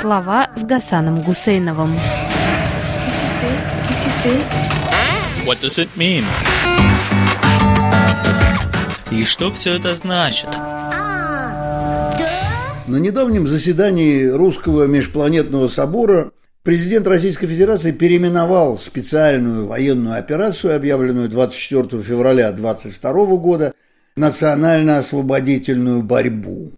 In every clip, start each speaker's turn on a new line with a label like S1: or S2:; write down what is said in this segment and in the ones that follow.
S1: Слова с Гасаном Гусейновым.
S2: What does it mean? И что все это значит?
S3: На недавнем заседании Русского межпланетного собора президент Российской Федерации переименовал специальную военную операцию, объявленную 24 февраля 2022 года, национально-освободительную борьбу.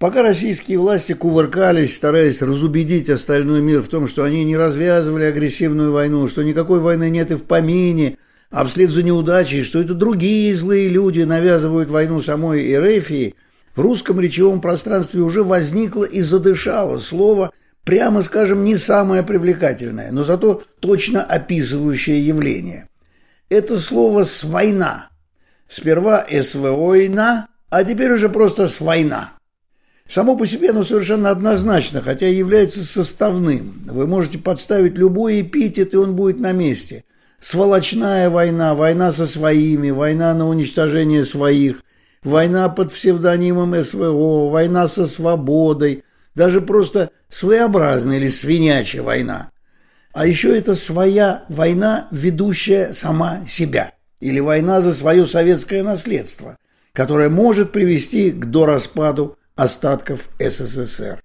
S3: Пока российские власти кувыркались, стараясь разубедить остальной мир в том, что они не развязывали агрессивную войну, что никакой войны нет и в помине, а вслед за неудачей, что это другие злые люди навязывают войну самой Эрефии – в русском речевом пространстве уже возникло и задышало слово, прямо скажем, не самое привлекательное, но зато точно описывающее явление. Это слово «свойна». Сперва «свойна», а теперь уже просто «свойна». Само по себе оно совершенно однозначно, хотя является составным. Вы можете подставить любой эпитет, и он будет на месте. Сволочная война, война со своими, война на уничтожение своих, война под псевдонимом СВО, война со свободой, даже просто своеобразная или свинячья война. А еще это своя война, ведущая сама себя, или война за свое советское наследство, которая может привести к дораспаду остатков СССР.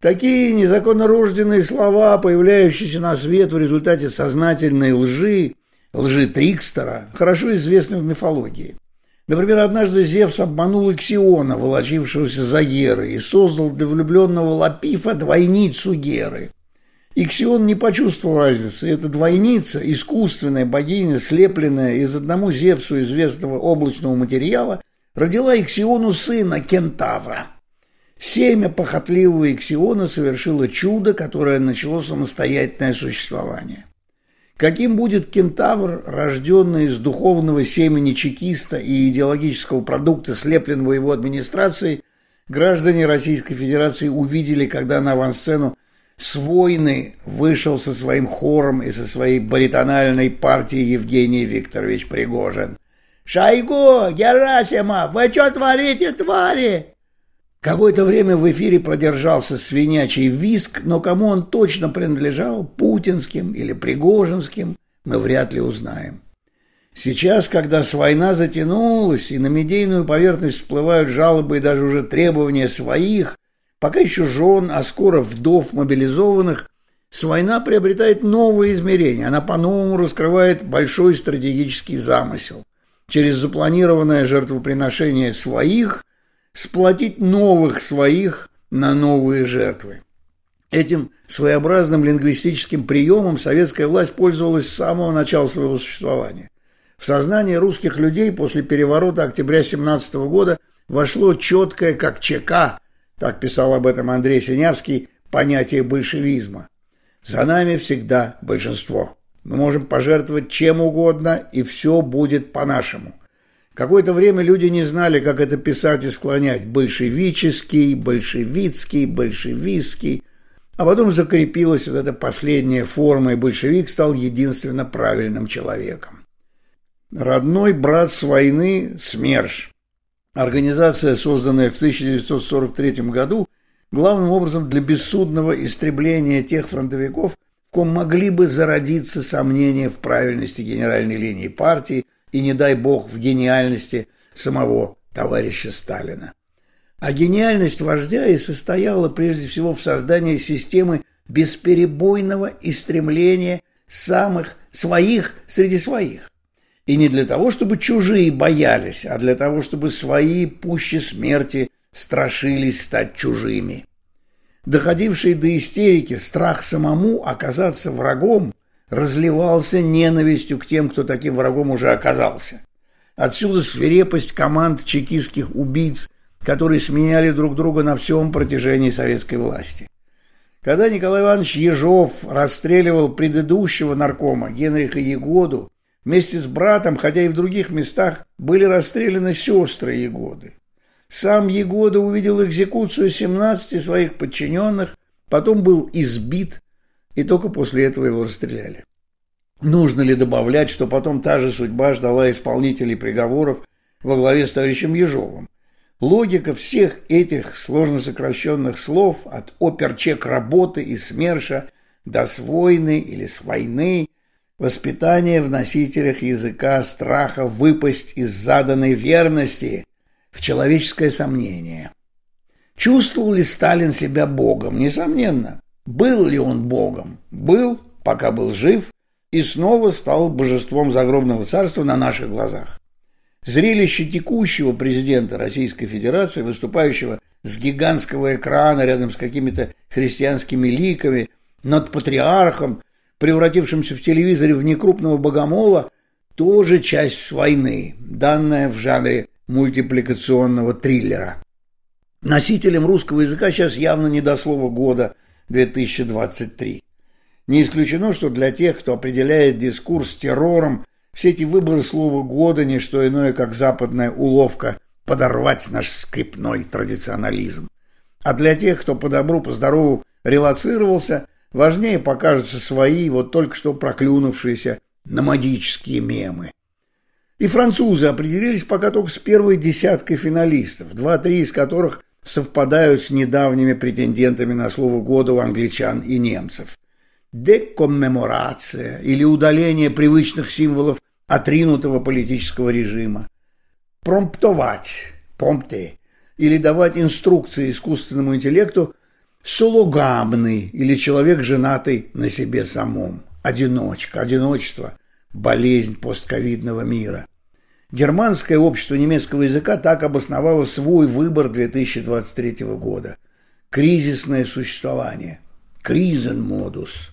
S3: Такие незаконно рожденные слова, появляющиеся на свет в результате сознательной лжи, лжи Трикстера, хорошо известны в мифологии. Например, однажды Зевс обманул Иксиона, волочившегося за Герой, и создал для влюбленного Лапифа двойницу Геры. Иксион не почувствовал разницы. Эта двойница, искусственная богиня, слепленная из одному Зевсу известного облачного материала, родила Иксиону сына Кентавра. Семя похотливого Иксиона совершило чудо, которое начало самостоятельное существование. Каким будет кентавр, рожденный из духовного семени чекиста и идеологического продукта, слепленного его администрацией, граждане Российской Федерации увидели, когда на авансцену с войны вышел со своим хором и со своей баритональной партией Евгений Викторович Пригожин. «Шойгу! Герасимов! Вы что творите, твари?» Какое-то время в эфире продержался свинячий виск, но кому он точно принадлежал, путинским или пригожинским, мы вряд ли узнаем. Сейчас, когда с война затянулась и на медийную поверхность всплывают жалобы и даже уже требования своих, пока еще жен, а скоро вдов мобилизованных, с война приобретает новые измерения. Она по-новому раскрывает большой стратегический замысел. Через запланированное жертвоприношение своих – сплотить новых своих на новые жертвы. Этим своеобразным лингвистическим приемом советская власть пользовалась с самого начала своего существования. В сознание русских людей после переворота октября 17 года вошло четкое, как ЧК, так писал об этом Андрей Синявский, понятие большевизма. За нами всегда большинство. Мы можем пожертвовать чем угодно, и все будет по-нашему. Какое-то время люди не знали, как это писать и склонять. Большевический, большевицкий, большевистский. А потом закрепилась вот эта последняя форма, и большевик стал единственно правильным человеком. Родной брат с войны – СМЕРШ. Организация, созданная в 1943 году, главным образом для бессудного истребления тех фронтовиков, ком могли бы зародиться сомнения в правильности генеральной линии партии, и, не дай бог, в гениальности самого товарища Сталина. А гениальность вождя и состояла прежде всего в создании системы бесперебойного истремления самых своих среди своих. И не для того, чтобы чужие боялись, а для того, чтобы свои пуще смерти страшились стать чужими. Доходивший до истерики страх самому оказаться врагом разливался ненавистью к тем, кто таким врагом уже оказался. Отсюда свирепость команд чекистских убийц, которые сменяли друг друга на всем протяжении советской власти. Когда Николай Иванович Ежов расстреливал предыдущего наркома Генриха Егоду, вместе с братом, хотя и в других местах, были расстреляны сестры Егоды. Сам Егода увидел экзекуцию 17 своих подчиненных, потом был избит, и только после этого его расстреляли. Нужно ли добавлять, что потом та же судьба ждала исполнителей приговоров во главе с товарищем Ежовым? Логика всех этих сложно сокращенных слов от оперчек работы и СМЕРШа до свойны или с войны, воспитание в носителях языка страха выпасть из заданной верности в человеческое сомнение. Чувствовал ли Сталин себя Богом? Несомненно. Был ли он Богом? Был, пока был жив, и снова стал божеством загробного царства на наших глазах. Зрелище текущего президента Российской Федерации, выступающего с гигантского экрана рядом с какими-то христианскими ликами, над патриархом, превратившимся в телевизоре в некрупного богомола, тоже часть войны, данная в жанре мультипликационного триллера. Носителем русского языка сейчас явно не до слова года 2023. Не исключено, что для тех, кто определяет дискурс террором, все эти выборы слова года – не что иное, как западная уловка подорвать наш скрипной традиционализм. А для тех, кто по добру, по здорову релацировался, важнее покажутся свои, вот только что проклюнувшиеся номадические мемы. И французы определились пока только с первой десяткой финалистов, два-три из которых совпадают с недавними претендентами на слово года у англичан и немцев. Декоммеморация или удаление привычных символов отринутого политического режима, промптовать, промпте, или давать инструкции искусственному интеллекту сологамный или человек, женатый на себе самом, одиночка, одиночество, болезнь постковидного мира. Германское общество немецкого языка так обосновало свой выбор 2023 года. Кризисное существование. Кризенмодус.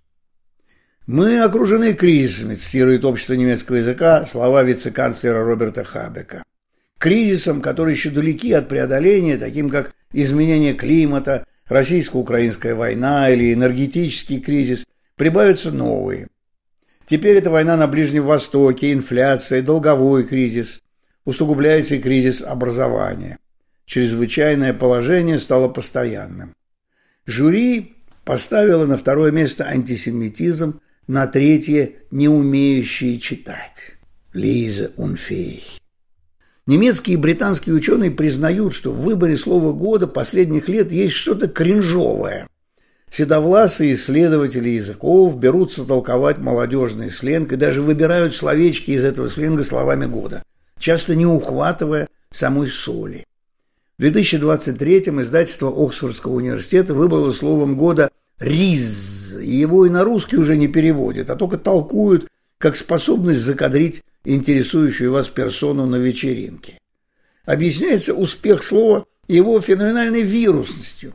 S3: «Мы окружены кризисами», цитирует общество немецкого языка слова вице-канцлера Роберта Хабека. Кризисом, которые еще далеки от преодоления, таким как изменение климата, российско-украинская война или энергетический кризис, прибавятся новые. Теперь это война на Ближнем Востоке, инфляция, долговой кризис. Усугубляется и кризис образования. Чрезвычайное положение стало постоянным. Жюри поставило на второе место антисемитизм – на третье – не умеющие читать. Лиза Унфей. Немецкие и британские ученые признают, что в выборе слова года последних лет есть что-то кринжовое. Седовласые исследователи языков берутся толковать молодежный сленг и даже выбирают словечки из этого сленга словами года, часто не ухватывая самой соли. В 2023-м издательство Оксфордского университета выбрало словом года риз. Его и на русский уже не переводят, а только толкуют как способность закадрить интересующую вас персону на вечеринке. Объясняется успех слова его феноменальной вирусностью.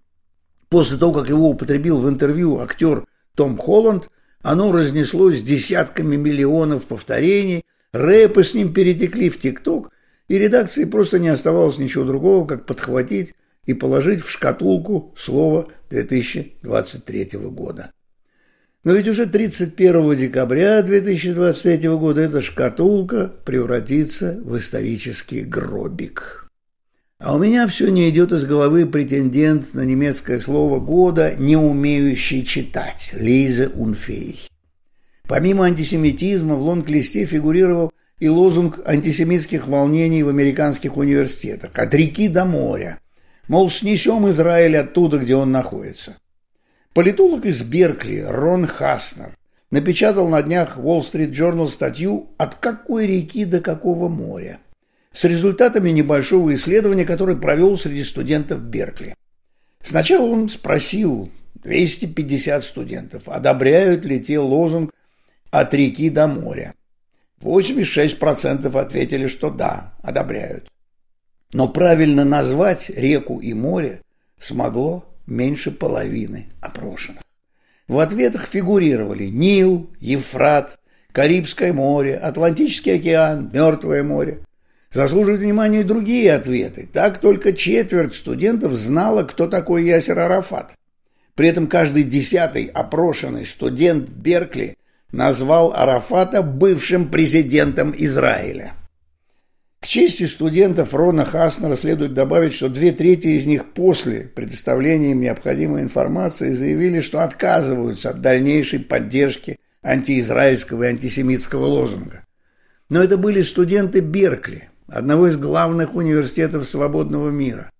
S3: После того, как его употребил в интервью актер Том Холланд, оно разнеслось десятками миллионов повторений, рэпы с ним перетекли в ТикТок, и редакции просто не оставалось ничего другого, как подхватить и положить в шкатулку слово 2023 года. Но ведь уже 31 декабря 2023 года эта шкатулка превратится в исторический гробик. А у меня все не идет из головы претендент на немецкое слово года, не умеющий читать, Лиза Унфей. Помимо антисемитизма в лонг-листе фигурировал и лозунг антисемитских волнений в американских университетах «От реки до моря», Мол, снесем Израиль оттуда, где он находится. Политолог из Беркли Рон Хаснер напечатал на днях Wall Street Journal статью «От какой реки до какого моря?» С результатами небольшого исследования, которое провел среди студентов Беркли. Сначала он спросил 250 студентов, одобряют ли те лозунг «от реки до моря». 86% ответили, что да, одобряют. Но правильно назвать реку и море смогло меньше половины опрошенных. В ответах фигурировали Нил, Евфрат, Карибское море, Атлантический океан, Мертвое море. Заслуживают внимания и другие ответы. Так только четверть студентов знала, кто такой Ясер Арафат. При этом каждый десятый опрошенный студент Беркли назвал Арафата бывшим президентом Израиля. К чести студентов Рона Хаснера следует добавить, что две трети из них после предоставления им необходимой информации заявили, что отказываются от дальнейшей поддержки антиизраильского и антисемитского лозунга. Но это были студенты Беркли, одного из главных университетов свободного мира.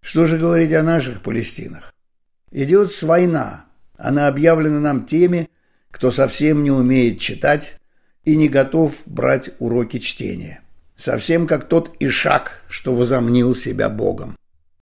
S3: Что же говорить о наших Палестинах? Идет война. Она объявлена нам теми, кто совсем не умеет читать и не готов брать уроки чтения. Совсем как тот Ишак, что возомнил себя Богом.